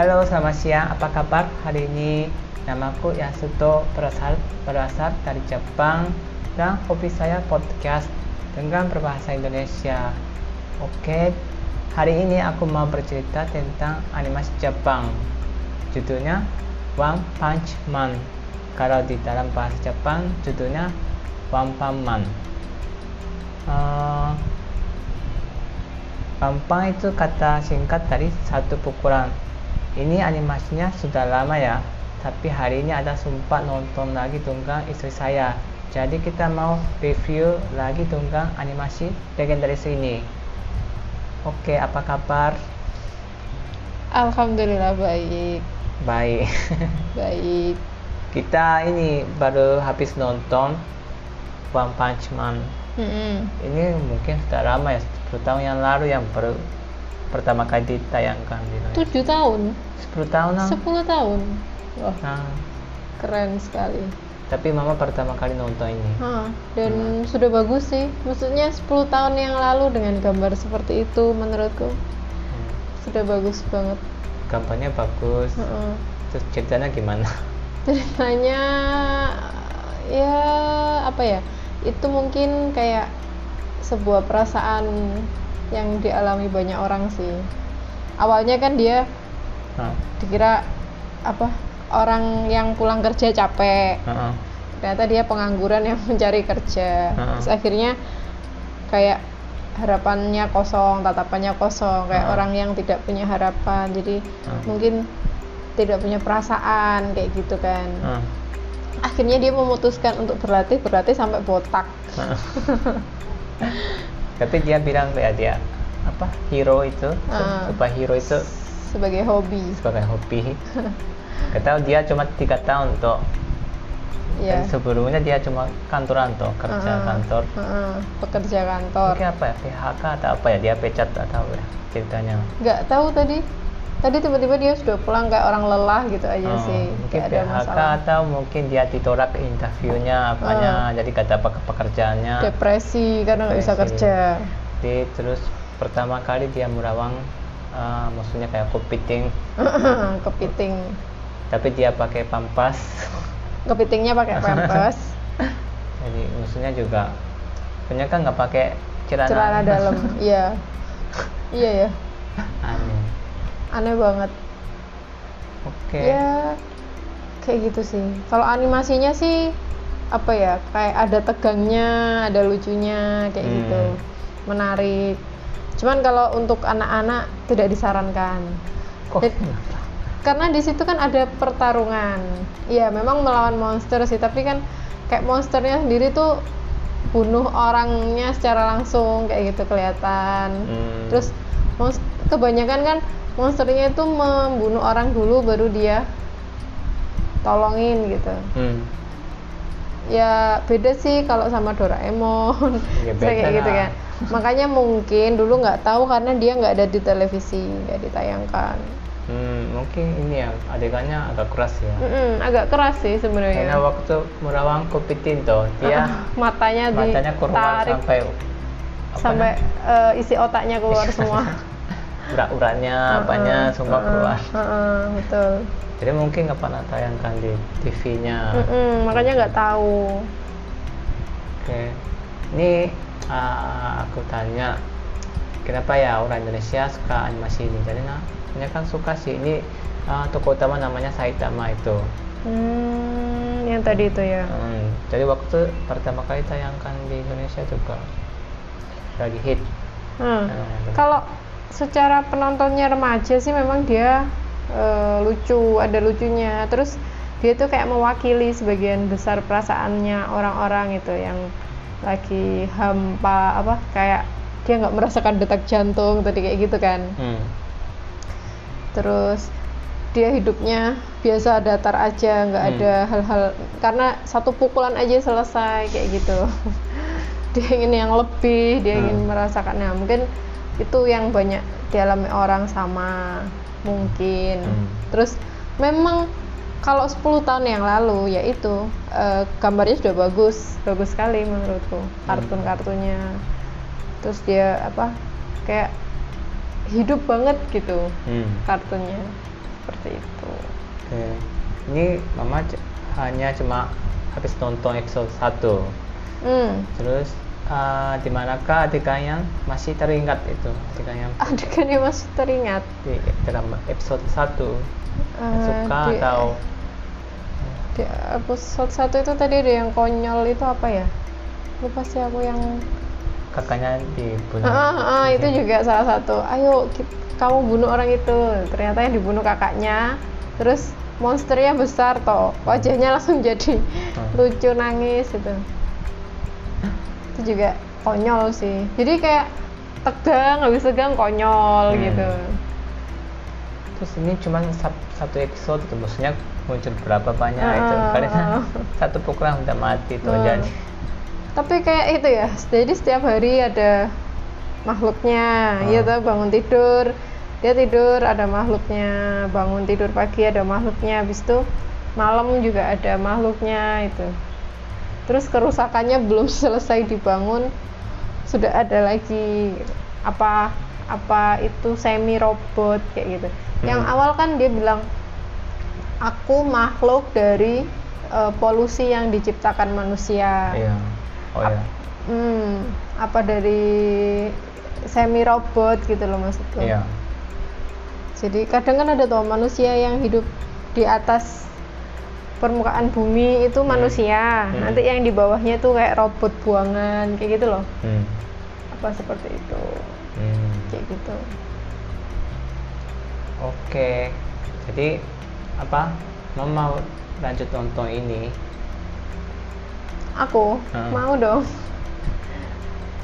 Halo, selamat siang. Apa kabar hari ini? Namaku Yasuto berasal berasal dari Jepang dan hobi saya podcast dengan berbahasa Indonesia. Oke, hari ini aku mau bercerita tentang animasi Jepang. Judulnya One Punch Man. Kalau di dalam bahasa Jepang, judulnya One Punch Man. Uh, Pampang itu kata singkat dari satu pukulan. Ini animasinya sudah lama ya, tapi hari ini ada sempat nonton lagi tunggang istri saya. Jadi kita mau review lagi tunggang animasi legendaris ini. Oke, apa kabar? Alhamdulillah baik. Baik. Baik. kita ini baru habis nonton One Punch Man. Mm-mm. Ini mungkin sudah lama ya, 10 tahun yang lalu yang baru pertama kali ditayangkan di Indonesia. Tujuh tahun, 10 tahun lah. sepuluh tahun. Wah, Nah, keren sekali. tapi mama pertama kali nonton ini. Hah, dan sudah bagus sih. Maksudnya 10 tahun yang lalu dengan gambar seperti itu menurutku Hmm. sudah bagus banget. Gambarnya bagus. Terus ceritanya gimana? Ceritanya ya apa ya? Itu mungkin kayak sebuah perasaan yang dialami banyak orang sih. Awalnya kan dia Nah, dikira apa orang yang pulang kerja capek heeh. ternyata dia pengangguran yang mencari kerja Heeh. terus akhirnya kayak harapannya kosong tatapannya kosong kayak Heeh. orang yang tidak punya harapan jadi Heeh. mungkin tidak punya perasaan kayak gitu kan Heeh. akhirnya dia memutuskan untuk berlatih berlatih sampai botak Heeh. tapi dia bilang kayak dia apa hero itu Ah. superhero itu sebagai hobi. sebagai hobi. Kata dia cuma tiga tahun tuh ya dan sebelumnya dia cuma kantoran tuh kerja Heeh. kantor. Heeh, pekerja kantor. Mungkin apa ya PHK atau apa ya dia pecat atau ya ceritanya. Nggak tahu tadi tadi tiba-tiba dia sudah pulang kayak orang lelah gitu aja Oh, sih mungkin ada PHK masalah. atau mungkin dia ditolak interviewnya apanya jadi kata apa pekerjaannya. Depresi karena nggak bisa kerja. Jadi terus pertama kali dia merawang eh, maksudnya kayak kepiting. Kepiting. Tapi dia pakai pampas. Kepitingnya pakai pampers jadi maksudnya juga punya kan nggak pakai celana. Celana dalam iya. Iya ya aneh banget. Oke. Ya kayak gitu sih. Kalau animasinya sih apa ya kayak ada tegangnya ada lucunya kayak Hmm. gitu. Menarik. Cuman kalau untuk anak-anak tidak disarankan. Kok Jadi- karena di situ kan ada pertarungan. Iya memang melawan monster sih tapi kan kayak monsternya sendiri tuh bunuh orangnya secara langsung kayak gitu kelihatan. Hmm. terus kebanyakan kan monsternya itu membunuh orang dulu baru dia tolongin gitu. Hmm. ya beda sih kalau sama Doraemon. Ya, kayak gitu kan. Makanya mungkin dulu nggak tahu karena dia nggak ada di televisi nggak ditayangkan. Hmm, mungkin ini ya adegannya agak keras ya. Mm-mm, agak keras sih karena sebenarnya waktu merawang kepiting tuh dia Ah, matanya, matanya keluar ditarik sampai sampai eh, isi otaknya keluar semua urat-uratnya apanya semua Heeh, keluar. heeh, betul. Jadi mungkin nggak pernah tayangkan di TV-nya Mm-mm, makanya nggak tahu. Oke. Ini ah, aku tanya kenapa ya orang Indonesia suka animasi ini? Jadi nah ini kan suka sih. Ini ah, tokoh utama namanya Saitama itu. Hmm, yang tadi itu ya. Hmm, jadi waktu pertama kali tayangkan di Indonesia juga lagi hit. Hmm. Hmm. Kalau secara penontonnya remaja sih memang dia eh, lucu, ada lucunya. Terus dia tuh kayak mewakili sebagian besar perasaannya orang-orang itu yang lagi hampa apa kayak dia nggak merasakan detak jantung tadi kayak gitu kan. Hmm. Terus dia hidupnya biasa datar aja, nggak Hmm. ada hal-hal karena satu pukulan aja selesai kayak gitu. dia ingin yang lebih, dia ingin Hmm. merasakan. Nah, mungkin itu yang banyak dialami orang sama mungkin. Hmm. Terus memang kalau 10 tahun yang lalu ya itu eh, gambarnya sudah bagus, bagus sekali menurutku kartun-kartunnya. Terus dia apa kayak hidup banget gitu Hmm. kartunnya seperti itu Oke. Ini mama hanya cuma habis nonton episode 1. hmm. Terus eh, di manakah adegan yang masih teringat itu? Adegan yang adegannya masih teringat? di dalam episode 1 yang Eh, suka di- atau di episode satu itu tadi ada yang konyol itu apa ya? Lupa sih aku yang kakaknya dibunuh? ah, ah, ah, itu juga salah satu. Ayo ki- kamu bunuh orang itu. Ternyata yang dibunuh kakaknya. Terus monsternya besar toh. Wajahnya langsung jadi Hmm. lucu nangis itu itu juga konyol sih jadi kayak tegang habis tegang konyol Hmm. gitu Terus ini cuma sat- satu episode itu maksudnya muncul berapa banyak itu Ah, karena ah. satu pukulan udah mati tuh Hmm. jadi tapi kayak itu ya jadi setiap hari ada makhluknya Hmm. ya tuh bangun tidur dia tidur ada makhluknya bangun tidur pagi ada makhluknya habis itu malam juga ada makhluknya itu terus kerusakannya belum selesai dibangun. Sudah ada lagi apa apa itu semi robot kayak gitu. Yang Hmm. awal kan dia bilang aku makhluk dari eh, polusi yang diciptakan manusia. Iya. Oh ya Hmm, apa dari semi robot gitu loh maksudku. iya. Jadi kadang kan ada tuh manusia yang hidup di atas permukaan bumi itu manusia. Hmm. Nanti yang di bawahnya tuh kayak robot buangan kayak gitu loh. hmm. Apa seperti itu. Hmm. Kayak gitu. Oke, jadi apa? Mama mau lanjut nonton ini. Aku Hmm. mau dong.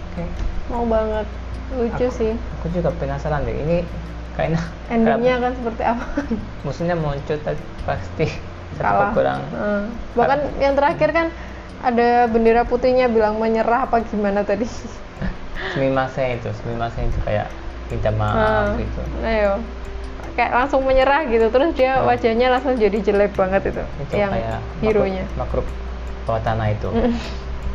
Oke, Mau banget. Lucu Aku- sih. aku juga penasaran deh. Ini kayaknya Endingnya kan seperti apa? musuhnya muncul tapi pasti Kalah. kurang. Hmm. Bahkan yang terakhir kan ada bendera putihnya bilang menyerah apa gimana tadi. Semimasen itu, semimasen itu kayak minta maaf Hmm. gitu. Ayo. Kayak langsung menyerah gitu. Terus dia Hmm. wajahnya langsung jadi jelek banget itu. Itu yang kayak hero-nya. makhluk, makhluk bawah tanah itu.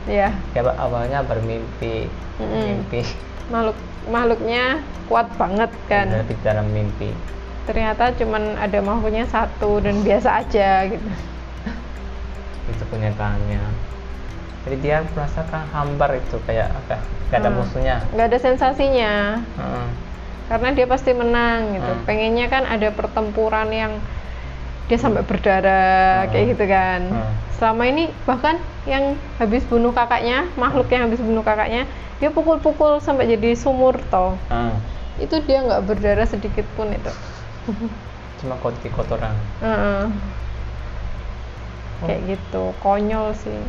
Iya. Ya awalnya bermimpi, Mm-mm. mimpi, Makhluk makhluknya kuat banget kan. dalam mimpi. Ternyata cuman ada makhluknya satu dan biasa aja gitu. itu kenyataannya jadi dia merasakan hambar itu kayak apa gak ada Hmm. musuhnya nggak ada sensasinya. Heeh. Karena dia pasti menang gitu. Hmm. Pengennya kan ada pertempuran yang dia sampai berdarah Hmm. kayak gitu kan. Hmm. Selama ini bahkan yang habis bunuh kakaknya, makhluk yang habis bunuh kakaknya, dia pukul-pukul sampai jadi sumur toh. Heeh. Itu dia nggak berdarah sedikit pun itu. Cuma kotor kotoran Heeh. Oh. Kayak gitu, konyol sih.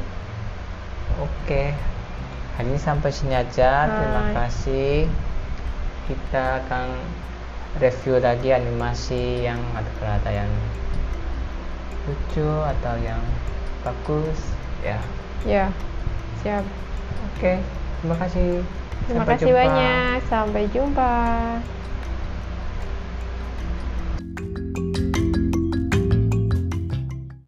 oke hari ini sampai sini aja terima Hai. kasih kita akan review lagi animasi yang ada yang lucu atau yang bagus ya Ya, siap. oke terima kasih Terima Sampai kasih jumpa. banyak. Sampai jumpa.